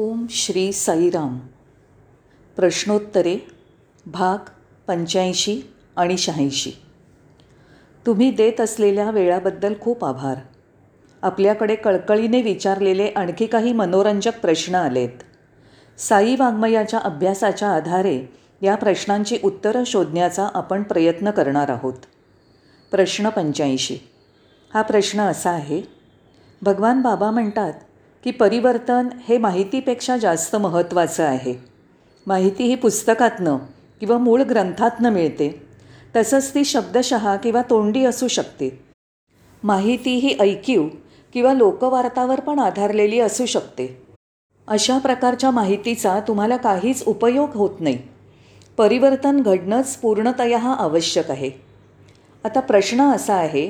ओम श्री साईराम. प्रश्नोत्तरे भाग पंच्याऐंशी आणि शहाऐंशी. तुम्ही देत असलेल्या वेळाबद्दल खूप आभार. आपल्याकडे कळकळीने विचारलेले आणखी काही मनोरंजक प्रश्न आलेत. साई वाङ्मयाच्या अभ्यासाच्या आधारे या प्रश्नांची उत्तरं शोधण्याचा आपण प्रयत्न करणार आहोत. प्रश्न पंच्याऐंशी. हा प्रश्न असा आहे भगवान बाबा म्हणतात की परिवर्तन हे माहितीपेक्षा जास्त महत्त्वाचं आहे. माहिती ही पुस्तकातनं किंवा मूळ ग्रंथातनं मिळते. तसंच ती शब्दशः किंवा तोंडी असू शकते. माहिती ही ऐकीव किंवा लोकवार्तावर पण आधारलेली असू शकते. अशा प्रकारच्या माहितीचा तुम्हाला काहीच उपयोग होत नाही. परिवर्तन घडणंच पूर्णतया आवश्यक आहे. आता प्रश्न असा आहे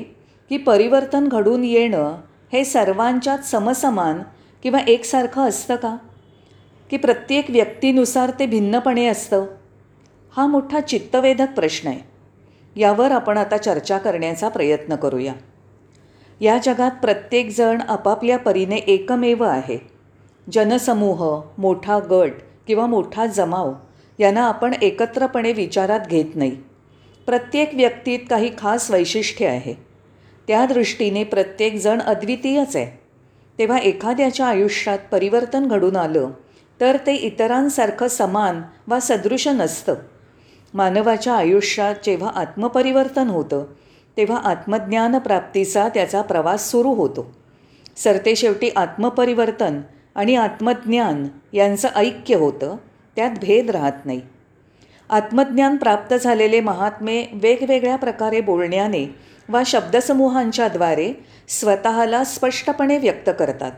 की परिवर्तन घडून येणं हे सर्वांच्यात समसमान किंवा एकसारखं असतं का? की प्रत्येक व्यक्तीनुसार ते भिन्नपणे असतं? हा मोठा चित्तवेधक प्रश्न आहे. यावर आपण आता चर्चा करण्याचा प्रयत्न करूया. या जगात प्रत्येकजण आपापल्या परीने एकमेव आहे. जनसमूह मोठा गट किंवा मोठा जमाव यांना आपण एकत्रपणे विचारात घेत नाही. प्रत्येक व्यक्तीत काही खास वैशिष्ट्य आहे. त्या दृष्टीने प्रत्येकजण अद्वितीयच आहे. तेव्हा एखाद्याच्या आयुष्यात परिवर्तन घडून आलं तर ते इतरांसारखं समान वा सदृश नसतं. मानवाच्या आयुष्यात जेव्हा आत्मपरिवर्तन होतं तेव्हा आत्मज्ञानप्राप्तीचा त्याचा प्रवास सुरू होतो. सरतेशेवटी आत्मपरिवर्तन आणि आत्मज्ञान यांचं ऐक्य होतं त्यात भेद राहत नाही. आत्मज्ञान प्राप्त झालेले महात्मे वेगवेगळ्या प्रकारे बोलण्याने वा शब्दसमूहांच्याद्वारे स्वतःला स्पष्टपणे व्यक्त करतात.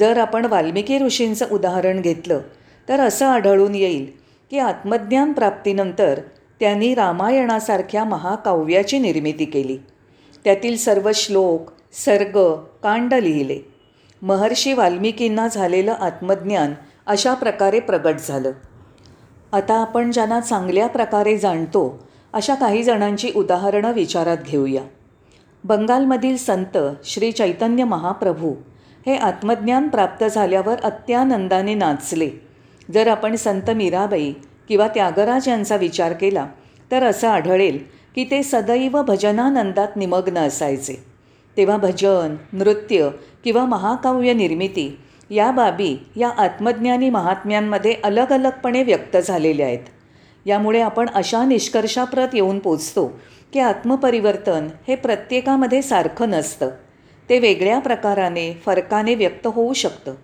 जर आपण वाल्मिकी ऋषींचं उदाहरण घेतलं तर असं आढळून येईल की आत्मज्ञान प्राप्तीनंतर त्यांनी रामायणासारख्या महाकाव्याची निर्मिती केली. त्यातील सर्व श्लोक सर्ग कांड लिहिले. महर्षी वाल्मिकींना झालेलं आत्मज्ञान अशा प्रकारे प्रगट झालं. आता आपण ज्यांना चांगल्या प्रकारे जाणतो अशा काही जणांची उदाहरणं विचारात घेऊया. बंगालमधील संत श्री चैतन्य महाप्रभू हे आत्मज्ञान प्राप्त झाल्यावर अत्यानंदाने नाचले. जर आपण संत मीराबाई किंवा त्यागराज यांचा विचार केला तर असं आढळेल की ते सदैव भजनानंदात निमग्न असायचे. तेव्हा भजन नृत्य किंवा महाकाव्य निर्मिती या बाबी या आत्मज्ञानी महात्म्यांमध्ये अलग अलगपणे व्यक्त झालेल्या आहेत. यामुळे आपण अशा निष्कर्षाप्रत येऊन पोचतो की आत्मपरिवर्तन हे प्रत्येकामध्ये सारखं नसतं. ते वेगळ्या प्रकाराने फरकाने व्यक्त होऊ शकतं.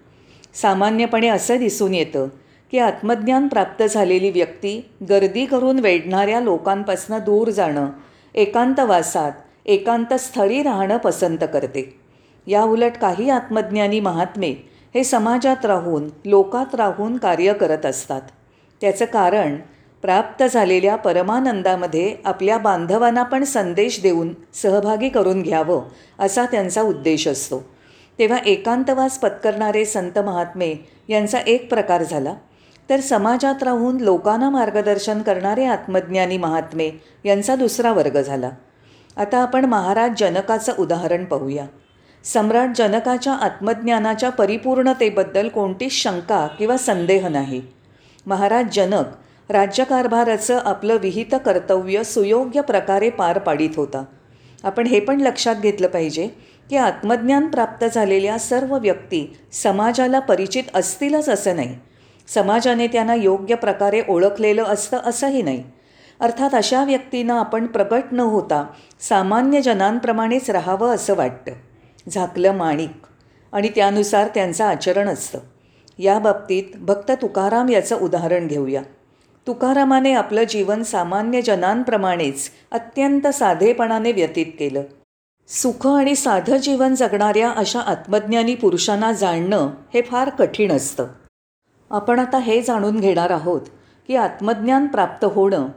सामान्यपणे असं दिसून येतं की आत्मज्ञान प्राप्त झालेली व्यक्ती गर्दी करून वेढणाऱ्या लोकांपासून दूर जाणं एकांतवासात एकांत स्थळी राहणं पसंत करते. या उलट काही आत्मज्ञानी महात्मे हे समाजात राहून लोकात राहून कार्य करत असतात. त्याचं कारण प्राप्त झालेल्या परमानंदामध्ये आपल्या बांधवांना पण संदेश देऊन सहभागी करून घ्यावं असा त्यांचा उद्देश असतो. तेव्हा एकांतवास पत्करणारे संत महात्मे यांचा एक प्रकार झाला. तर समाजात राहून लोकांना मार्गदर्शन करणारे आत्मज्ञानी महात्मे यांचा दुसरा वर्ग झाला. आता आपण महाराज जनकाचं उदाहरण पाहूया. सम्राट जनकाच्या आत्मज्ञानाच्या परिपूर्णतेबद्दल कोणतीच शंका किंवा संदेह नाही. महाराज जनक राज्यकारभाराचं आपलं विहित कर्तव्य सुयोग्य प्रकारे पार पाडित होता. आपण हे पण लक्षात घेतलं पाहिजे की आत्मज्ञान प्राप्त झालेल्या सर्व व्यक्ती समाजाला परिचित असतीलच असं नाही. समाजाने त्यांना योग्य प्रकारे ओळखलेलं असतं असंही नाही. अर्थात अशा व्यक्तींना आपण प्रगट न होता सामान्य जनांप्रमाणेच राहावं असं वाटतं. झाकलं माणिक आणि त्यानुसार त्यांचं आचरण असतं. या बाबतीत भक्त तुकाराम याचं उदाहरण घेऊया. तुकारामाने आपलं जीवन सामान्य जनांप्रमाणेच अत्यंत साधेपणाने व्यतीत केलं. सुख आणि साधं जीवन जगणाऱ्या अशा आत्मज्ञानी पुरुषांना जाणणं हे फार कठीण असतं. आपण आता हे जाणून घेणार आहोत की आत्मज्ञान प्राप्त होणं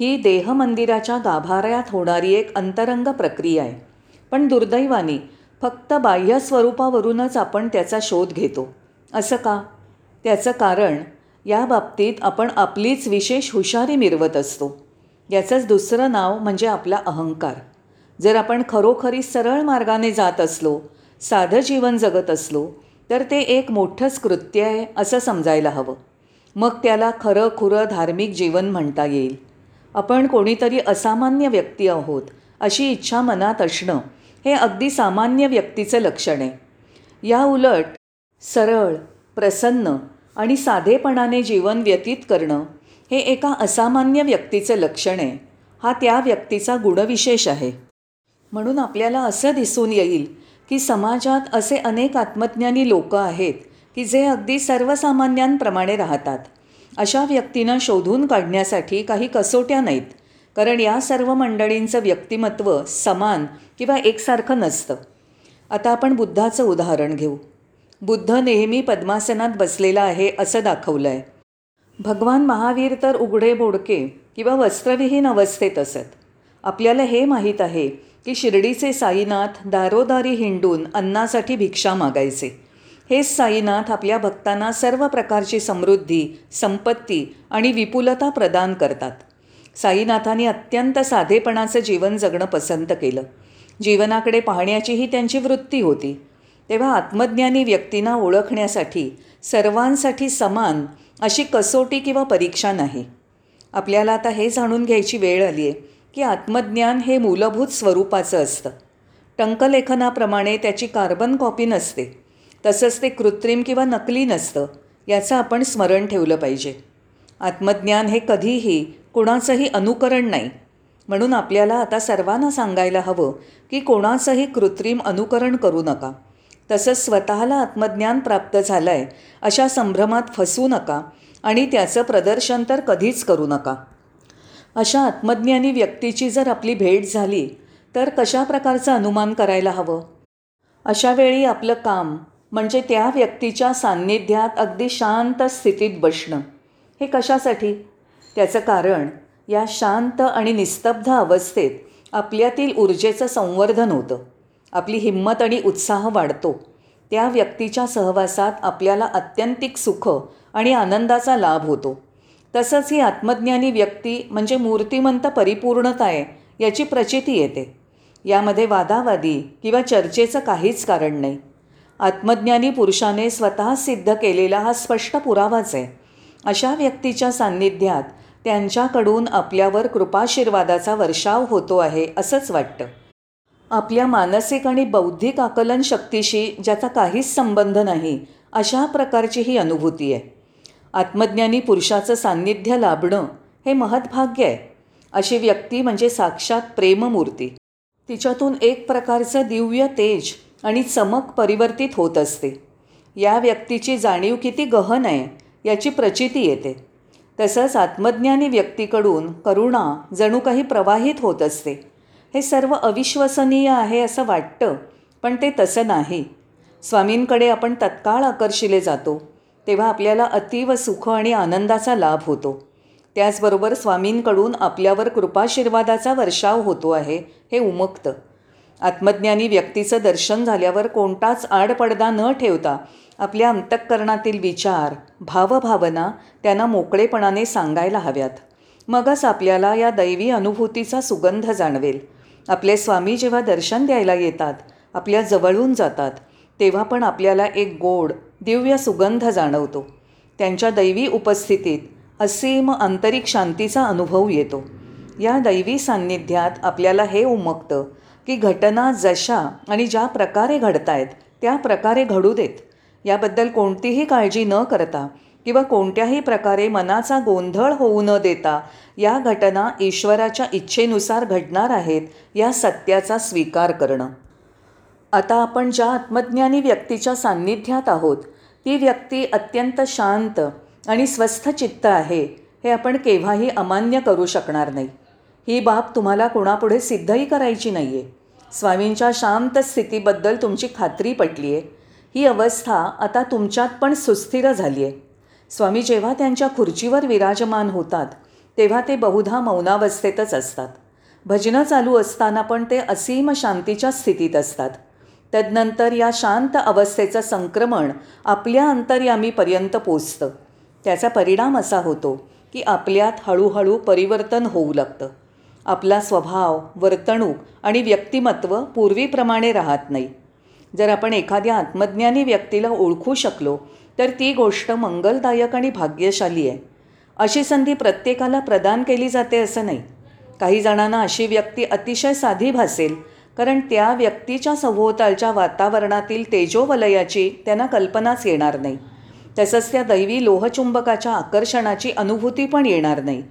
ही देहमंदिराच्या गाभाऱ्यात होणारी एक अंतरंग प्रक्रिया आहे. पण दुर्दैवाने फक्त बाह्य स्वरूपावरूनच आपण त्याचा शोध घेतो. असं का? त्याचं कारण या बाबतीत आपण आपलीच विशेष हुशारी मिरवत असतो. याचंच दुसरं नाव म्हणजे आपला अहंकार. जर आपण खरोखरी सरळ मार्गाने जात असलो साधं जीवन जगत असलो तर ते एक मोठंच कृत्य आहे असं समजायला हवं. मग त्याला खरं खुरं धार्मिक जीवन म्हणता येईल. आपण कोणीतरी असामान्य व्यक्ती आहोत अशी इच्छा मनात असणं हे अगदी सामान्य व्यक्तीचं लक्षण आहे. या उलट सरळ प्रसन्न आणि साधेपणाने जीवन व्यतीत करणं हे एका असामान्य व्यक्तीचं लक्षण आहे. हा त्या व्यक्तीचा गुणविशेष आहे. म्हणून आपल्याला असं दिसून येईल की समाजात असे अनेक आत्मज्ञानी लोक आहेत की जे अगदी सर्वसामान्यांप्रमाणे राहतात. अशा व्यक्तींना शोधून काढण्यासाठी काही कसोट्या नाहीत. कारण या सर्व मंडळींचं व्यक्तिमत्व समान किंवा एकसारखं नसतं. आता आपण बुद्धाचं उदाहरण घेऊ. बुद्ध नेहमी पद्मासनात बसलेला आहे असं दाखवलं आहे भगवान महावीर तर उघडे बोडके किंवा वस्त्रविहीन अवस्थेत असत. आपल्याला हे माहीत आहे की शिर्डीचे साईनाथ दारोदारी हिंडून अन्नासाठी भिक्षा मागायचे. हेच साईनाथ आपल्या भक्तांना सर्व प्रकारची समृद्धी संपत्ती आणि विपुलता प्रदान करतात. साईनाथांनी अत्यंत साधेपणाचं जीवन जगणं पसंत केलं. जीवनाकडे पाहण्याचीही त्यांची वृत्ती होती. तेव्हा आत्मज्ञानी व्यक्तींना ओळखण्यासाठी सर्वांसाठी समान अशी कसोटी किंवा परीक्षा नाही. आपल्याला आता हे जाणून घ्यायची वेळ आली आहे की आत्मज्ञान हे मूलभूत स्वरूपाचं असतं. टंकलेखनाप्रमाणे त्याची कार्बन कॉपी नसते. तसंच ते कृत्रिम किंवा नकली नसतं याचं आपण स्मरण ठेवलं पाहिजे. आत्मज्ञान हे कधीही कुणाचंही अनुकरण नाही. म्हणून आपल्याला आता सर्वांना सांगायला हवं की कोणाचंही कृत्रिम अनुकरण करू नका. तसंच स्वतःला आत्मज्ञान प्राप्त झालं आहे अशा संभ्रमात फसू नका आणि त्याचं प्रदर्शन तर कधीच करू नका. अशा आत्मज्ञानी व्यक्तीची जर आपली भेट झाली तर कशा प्रकारचं अनुमान करायला हवं? अशा वेळी आपलं काम म्हणजे त्या व्यक्तीच्या सान्निध्यात अगदी शांत स्थितीत बसणं हे कशासाठी? त्याचं कारण या शांत आणि निस्तब्ध अवस्थेत आपल्यातील ऊर्जेचं संवर्धन होतं. आपली हिंमत आणि उत्साह वाढतो. त्या व्यक्तीच्या सहवासात आपल्याला आत्यंतिक सुख आणि आनंदाचा लाभ होतो. तसंच ही आत्मज्ञानी व्यक्ती म्हणजे मूर्तिमंत परिपूर्णता आहे याची प्रचिती येते. यामध्ये वादावादी किंवा चर्चेचं काहीच कारण नाही. आत्मज्ञानी पुरुषाने स्वतः सिद्ध केलेला हा स्पष्ट पुरावाच आहे. अशा व्यक्तीच्या सान्निध्यात त्यांच्याकडून आपल्यावर कृपाशीर्वादाचा वर्षाव होतो आहे असंच वाटतं. आपल्या मानसिक आणि बौद्धिक आकलन शक्तीशी ज्याचा काहीच संबंध नाही अशा प्रकारची ही अनुभूती आहे. आत्मज्ञानी पुरुषाचं सान्निध्य लाभणं हे महत्भाग्य आहे. अशी व्यक्ती म्हणजे साक्षात प्रेममूर्ती. तिच्यातून एक प्रकारचं दिव्य तेज आणि चमक परिवर्तित होत असते. या व्यक्तीची जाणीव किती गहन आहे याची प्रचिती येते. तसंच आत्मज्ञानी व्यक्तीकडून करुणा जणू काही प्रवाहित होत असते. हे सर्व अविश्वसनीय आहे असं वाटतं पण ते तसं नाही. स्वामींकडे आपण तत्काळ आकर्षिले जातो तेव्हा आपल्याला अतीव सुख आणि आनंदाचा लाभ होतो. त्याचबरोबर स्वामींकडून आपल्यावर कृपाशीर्वादाचा वर्षाव होतो आहे हे उमगतं. आत्मज्ञानी व्यक्तीचं दर्शन झाल्यावर कोणताच आडपडदा न ठेवता आपल्या अंतःकरणातील विचार भावभावना त्यांना मोकळेपणाने सांगायला हव्यात. मगच आपल्याला या दैवी अनुभूतीचा सुगंध जाणवेल. आपले स्वामी जेव्हा दर्शन द्यायला येतात आपल्या जवळून जातात तेव्हा पण आपल्याला एक गोड दिव्य सुगंध जाणवतो. त्यांच्या दैवी उपस्थितीत असीम आंतरिक शांतीचा अनुभव येतो. या दैवी सान्निध्यात आपल्याला हे उमगतं की घटना जशा आणि ज्या प्रकारे घडतायत त्या प्रकारे घडू देत. याबद्दल कोणतीही काळजी न करता किंवा कोणत्याही प्रकारे मनाचा गोंधळ होऊ न देता या घटना ईश्वराच्या इच्छेनुसार घडणार आहेत या सत्याचा स्वीकार करणं. आता आपण ज्या आत्मज्ञानी व्यक्तीच्या सान्निध्यात आहोत ती व्यक्ती अत्यंत शांत आणि स्वस्थ चित्त आहे हे आपण केव्हाही अमान्य करू शकणार नाही. ही बाब तुम्हाला कोणापुढे सिद्धही करायची नाही आहे स्वामींच्या शांत स्थितीबद्दल तुमची खात्री पटली आहे ही अवस्था आता तुमच्यात पण सुस्थिर झाली आहे स्वामी जेव्हा त्यांच्या खुर्चीवर विराजमान होतात तेव्हा ते बहुधा मौनावस्थेतच असतात. भजनं चालू असताना पण ते असीम शांतीच्या स्थितीत असतात. तदनंतर या शांत अवस्थेचं संक्रमण आपल्या अंतर्यामीपर्यंत पोचतं. त्याचा परिणाम असा होतो की आपल्यात हळूहळू परिवर्तन होऊ लागतं. आपला स्वभाव वर्तणूक आणि व्यक्तिमत्व पूर्वीप्रमाणे राहत नाही. जर आपण एखाद्या आत्मज्ञानी व्यक्तीला ओळखू शकलो तर ती गोष्ट मंगलदायक आणि भाग्यशाली आहे. अशी संधी प्रत्येकाला प्रदान केली जाते असं नाही. काही जणांना अशी व्यक्ती अतिशय साधी भासेल कारण त्या व्यक्तीच्या सभोवतालच्या वातावरणातील तेजोवलयाची त्यांना कल्पनाच येणार नाही. तसंच त्या दैवी लोहचुंबकाच्या आकर्षणाची अनुभूती पण येणार नाही.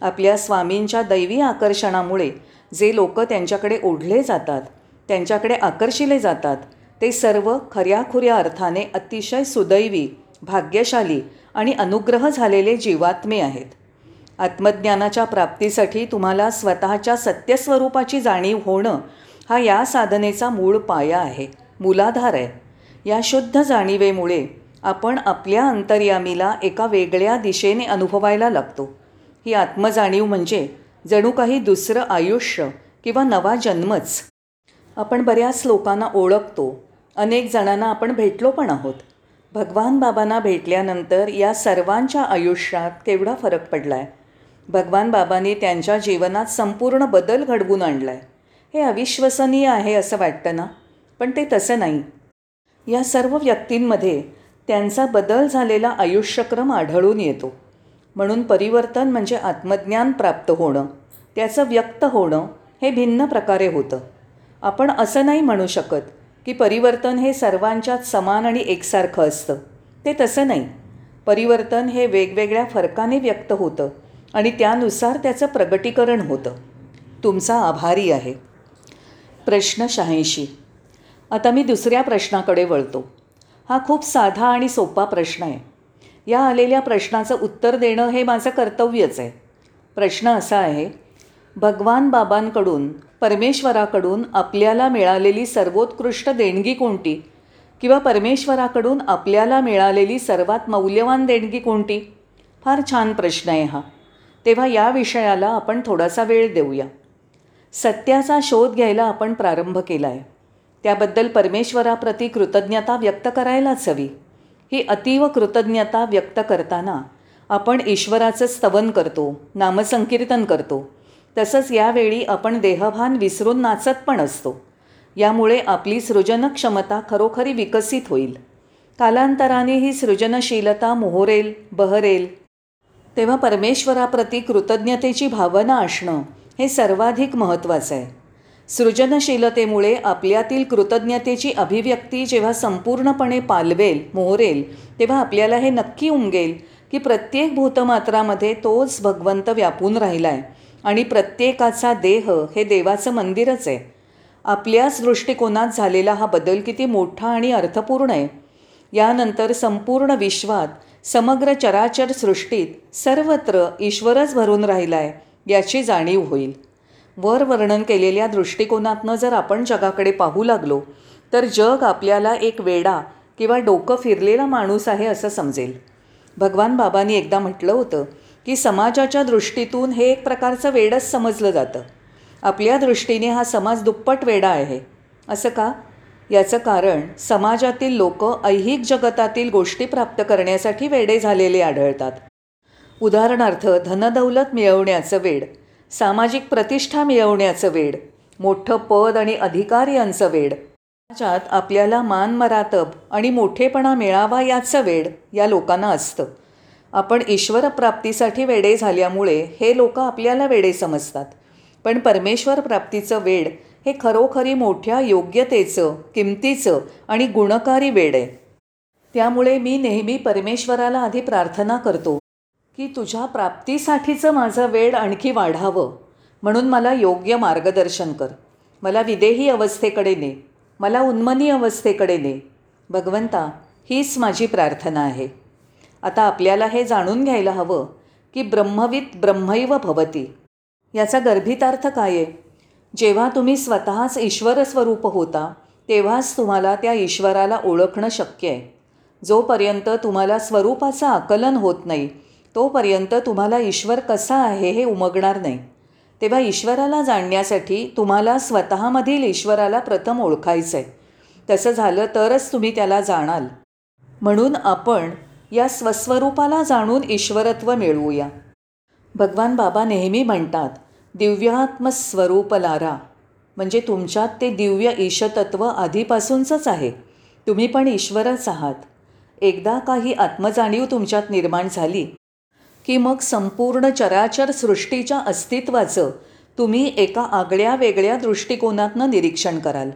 आपल्या स्वामींच्या दैवी आकर्षणामुळे जे लोक त्यांच्याकडे ओढले जातात त्यांच्याकडे आकर्षिले जातात ते सर्व खऱ्याखुऱ्या अर्थाने अतिशय सुदैवी भाग्यशाली आणि अनुग्रह झालेले जीवात्मे आहेत. आत्मज्ञानाच्या प्राप्तीसाठी तुम्हाला स्वतःच्या सत्यस्वरूपाची जाणीव होणं हा या साधनेचा मूळ पाया आहे मूलाधार आहे. या शुद्ध जाणीवेमुळे आपण आपल्या अंतर्यामीला एका वेगळ्या दिशेने अनुभवायला लागतो. ही आत्मजाणीव म्हणजे जणू काही दुसरं आयुष्य किंवा नवा जन्मच. आपण बऱ्याच लोकांना ओळखतो अनेक जणांना आपण भेटलो पण आहोत. भगवान बाबांना भेटल्यानंतर या सर्वांच्या आयुष्यात केवढा फरक पडला आहे भगवान बाबांनी त्यांच्या जीवनात संपूर्ण बदल घडवून आणला आहे हे अविश्वसनीय आहे असं वाटतं ना? पण ते तसं नाही. या सर्व व्यक्तींमध्ये त्यांचा बदल झालेला आयुष्यक्रम आढळून येतो. म्हणून परिवर्तन म्हणजे आत्मज्ञान प्राप्त होणं त्याचं व्यक्त होणं हे भिन्न प्रकारे होतं. आपण असं नाही म्हणू शकत. की परिवर्तन हे सर्वांच्यात समान आणि एकसारखं असतं. ते तसं नाही. परिवर्तन हे वेगवेगळ्या फरकाने व्यक्त होतं आणि त्यानुसार त्याचं प्रगटीकरण होतं. तुमचा आभारी आहे. प्रश्न शहाऐंशी. आता मी दुसऱ्या प्रश्नाकडे वळतो. हा खूप साधा आणि सोपा प्रश्न आहे. या आलेल्या प्रश्नाचं उत्तर देणं हे माझं कर्तव्यच आहे. प्रश्न असा आहे भगवान बाबांकडून परमेश्वराकडून आपल्याला मिळालेली सर्वोत्कृष्ट देणगी कोणती? किंवा परमेश्वराकडून आपल्याला मिळालेली सर्वात मौल्यवान देणगी कोणती? फार छान प्रश्न आहे हा. तेव्हा या विषयाला आपण थोडासा वेळ देऊया. सत्याचा शोध घ्यायला आपण प्रारंभ केला आहे त्याबद्दल परमेश्वराप्रती कृतज्ञता व्यक्त करायलाच हवी. ही अतीव कृतज्ञता व्यक्त करताना आपण ईश्वराचं स्तवन करतो नामसंकीर्तन करतो. तसंच यावेळी आपण देहभान विसरून नाचत पण असतो. यामुळे आपली सृजनक्षमता खरोखरी विकसित होईल. कालांतराने ही सृजनशीलता मोहरेल बहरेल. तेव्हा परमेश्वराप्रती कृतज्ञतेची भावना असणं हे सर्वाधिक महत्त्वाचं आहे. सृजनशीलतेमुळे आपल्यातील कृतज्ञतेची अभिव्यक्ती जेव्हा संपूर्णपणे पालवेल मोहरेल तेव्हा आपल्याला हे नक्की उमगेल की प्रत्येक भूतमात्रामध्ये तोच भगवंत व्यापून राहिला आहे आणि प्रत्येकाचा देह हे देवाचं मंदिरच आहे. आपल्याच दृष्टिकोनात झालेला हा बदल किती मोठा आणि अर्थपूर्ण आहे. यानंतर संपूर्ण विश्वात समग्र चराचर सृष्टीत सर्वत्र ईश्वरच भरून राहिला आहे याची जाणीव होईल. वर वर्णन केलेल्या दृष्टिकोनातनं जर आपण जगाकडे पाहू लागलो तर जग आपल्याला एक वेडा किंवा डोकं फिरलेला माणूस आहे असं समजेल. भगवान बाबांनी एकदा म्हटलं होतं की समाजाच्या दृष्टीतून हे एक प्रकारचं वेडच समजलं जातं. आपल्या दृष्टीने हा समाज दुप्पट वेडा आहे. असं का? याचं कारण समाजातील लोक ऐहिक जगतातील गोष्टी प्राप्त करण्यासाठी वेडे झालेले आढळतात. उदाहरणार्थ धनदौलत मिळवण्याचं वेड सामाजिक प्रतिष्ठा मिळवण्याचं वेड मोठं पद आणि अधिकार यांचं वेड समाजात आपल्याला मान मरातब आणि मोठेपणा मिळावा याचं वेड या लोकांना असतं. आपण ईश्वरप्राप्तीसाठी वेडे झाल्यामुळे हे लोक आपल्याला वेडे समजतात. पण परमेश्वर प्राप्तीचं वेड हे खरोखरी मोठ्या योग्यतेचं किमतीचं आणि गुणकारी वेड आहे. त्यामुळे मी नेहमी परमेश्वराला आधी प्रार्थना करतो की तुझ्या प्राप्तीसाठीचं माझं वेड आणखी वाढावं. म्हणून मला योग्य मार्गदर्शन कर. मला विदेही अवस्थेकडे ने. मला उन्मनी अवस्थेकडे ने. भगवंता हीच माझी प्रार्थना आहे. आता आपल्याला हे जाणून घ्यायला हवं की ब्रह्मवित ब्रह्मैव भवती. याचा गर्भितार्थ काय आहे? जेव्हा तुम्ही स्वतःच ईश्वरस्वरूप होता तेव्हाच तुम्हाला त्या ईश्वराला ओळखणं शक्य आहे. जोपर्यंत तुम्हाला स्वरूपाचं आकलन होत नाही तोपर्यंत तुम्हाला ईश्वर कसा आहे हे उमगणार नाही. तेव्हा ईश्वराला जाणण्यासाठी तुम्हाला स्वतःमधील ईश्वराला प्रथम ओळखायचं आहे तसं झालं तरच तुम्ही त्याला जाणाल. म्हणून आपण या स्वस्वरूपाला जाणून ईश्वरत्व मिळवूया. भगवान बाबा नेहमी म्हणतात दिव्यात्मस्वरूप लारा. म्हणजे तुमच्यात ते दिव्य ईशतत्व आधीपासूनचंच आहे. तुम्ही पण ईश्वरच आहात. एकदा काही आत्मजाणीव तुमच्यात निर्माण झाली की मग संपूर्ण चराचर सृष्टीच्या अस्तित्वाचं तुम्ही एका आगळ्या वेगळ्या दृष्टिकोनातनं निरीक्षण कराल.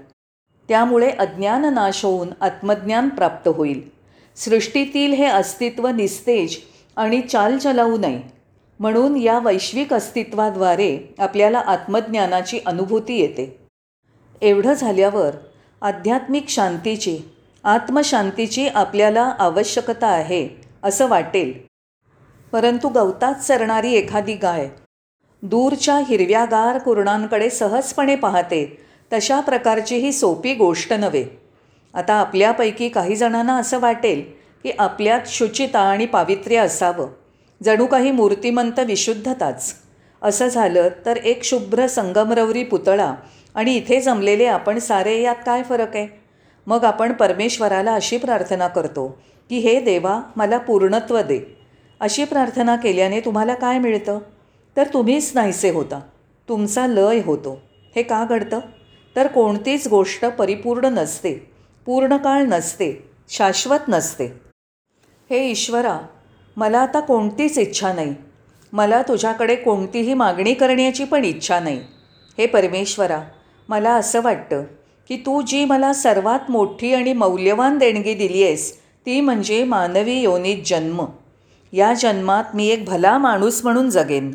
त्यामुळे अज्ञान नाश होऊन आत्मज्ञान प्राप्त होईल. सृष्टीतील हे अस्तित्व निस्तेज आणि चाल चलावू नये म्हणून या वैश्विक अस्तित्वाद्वारे आपल्याला आत्मज्ञानाची अनुभूती येते. एवढं झाल्यावर आध्यात्मिक शांतीची आत्मशांतीची आपल्याला आवश्यकता आहे असं वाटेल. परंतु गवतात चरणारी एखादी गाय दूरच्या हिरव्यागार कुरणांकडे सहजपणे पाहते तशा प्रकारची ही सोपी गोष्ट नव्हे. आता आपल्यापैकी काही जणांना असं वाटेल की आपल्यात शुचिता आणि पावित्र्य असावं. जणू काही मूर्तिमंत विशुद्धताच. असं झालं तर एक शुभ्र संगमरवरी पुतळा आणि इथे जमलेले आपण सारे यात काय फरक आहे? मग आपण परमेश्वराला अशी प्रार्थना करतो की हे देवा मला पूर्णत्व दे. अशी प्रार्थना केल्याने तुम्हाला काय मिळतं? तर तुम्हीच नाहीसे होता. तुमचा लय होतो. हे का घडतं? तर कोणतीच गोष्ट परिपूर्ण नसते. पूर्णकाळ नसते शाश्वत नसते. हे ईश्वरा मला आता कोणतीच इच्छा नाही. मला तुझ्याकडे कोणतीही मागणी करण्याची पण इच्छा नाही. हे परमेश्वरा मला असं वाटतं की तू जी मला सर्वात मोठी आणि मौल्यवान देणगी दिली आहेस ती म्हणजे मानवी योनीत जन्म. या जन्मात मी एक भला माणूस म्हणून जगेन.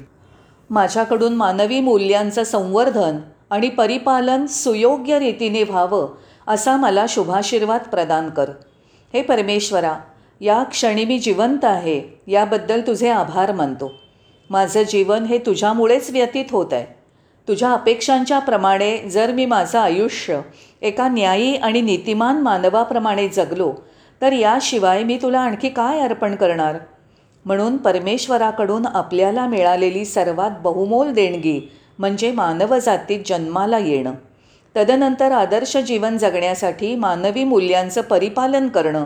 माझ्याकडून मानवी मूल्यांचं संवर्धन आणि परिपालन सुयोग्य रीतीने व्हावं असा मला शुभाशीर्वाद प्रदान कर. हे परमेश्वरा या क्षणी मी जिवंत आहे याबद्दल तुझे आभार मानतो. माझं जीवन हे तुझ्यामुळेच व्यतीत होत आहे. तुझ्या अपेक्षांच्या प्रमाणे जर मी माझं आयुष्य एका न्यायी आणि नीतिमान मानवाप्रमाणे जगलो तर याशिवाय मी तुला आणखी काय अर्पण करणार? म्हणून परमेश्वराकडून आपल्याला मिळालेली सर्वात बहुमोल देणगी म्हणजे मानवजातीत जन्माला येणं. तदनंतर आदर्श जीवन जगण्यासाठी मानवी मूल्यांचं परिपालन करणं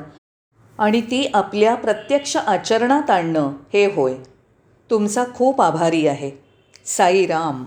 आणि ती आपल्या प्रत्यक्ष आचरणात आणणं हे होय. तुमचा खूप आभारी आहे. साईराम.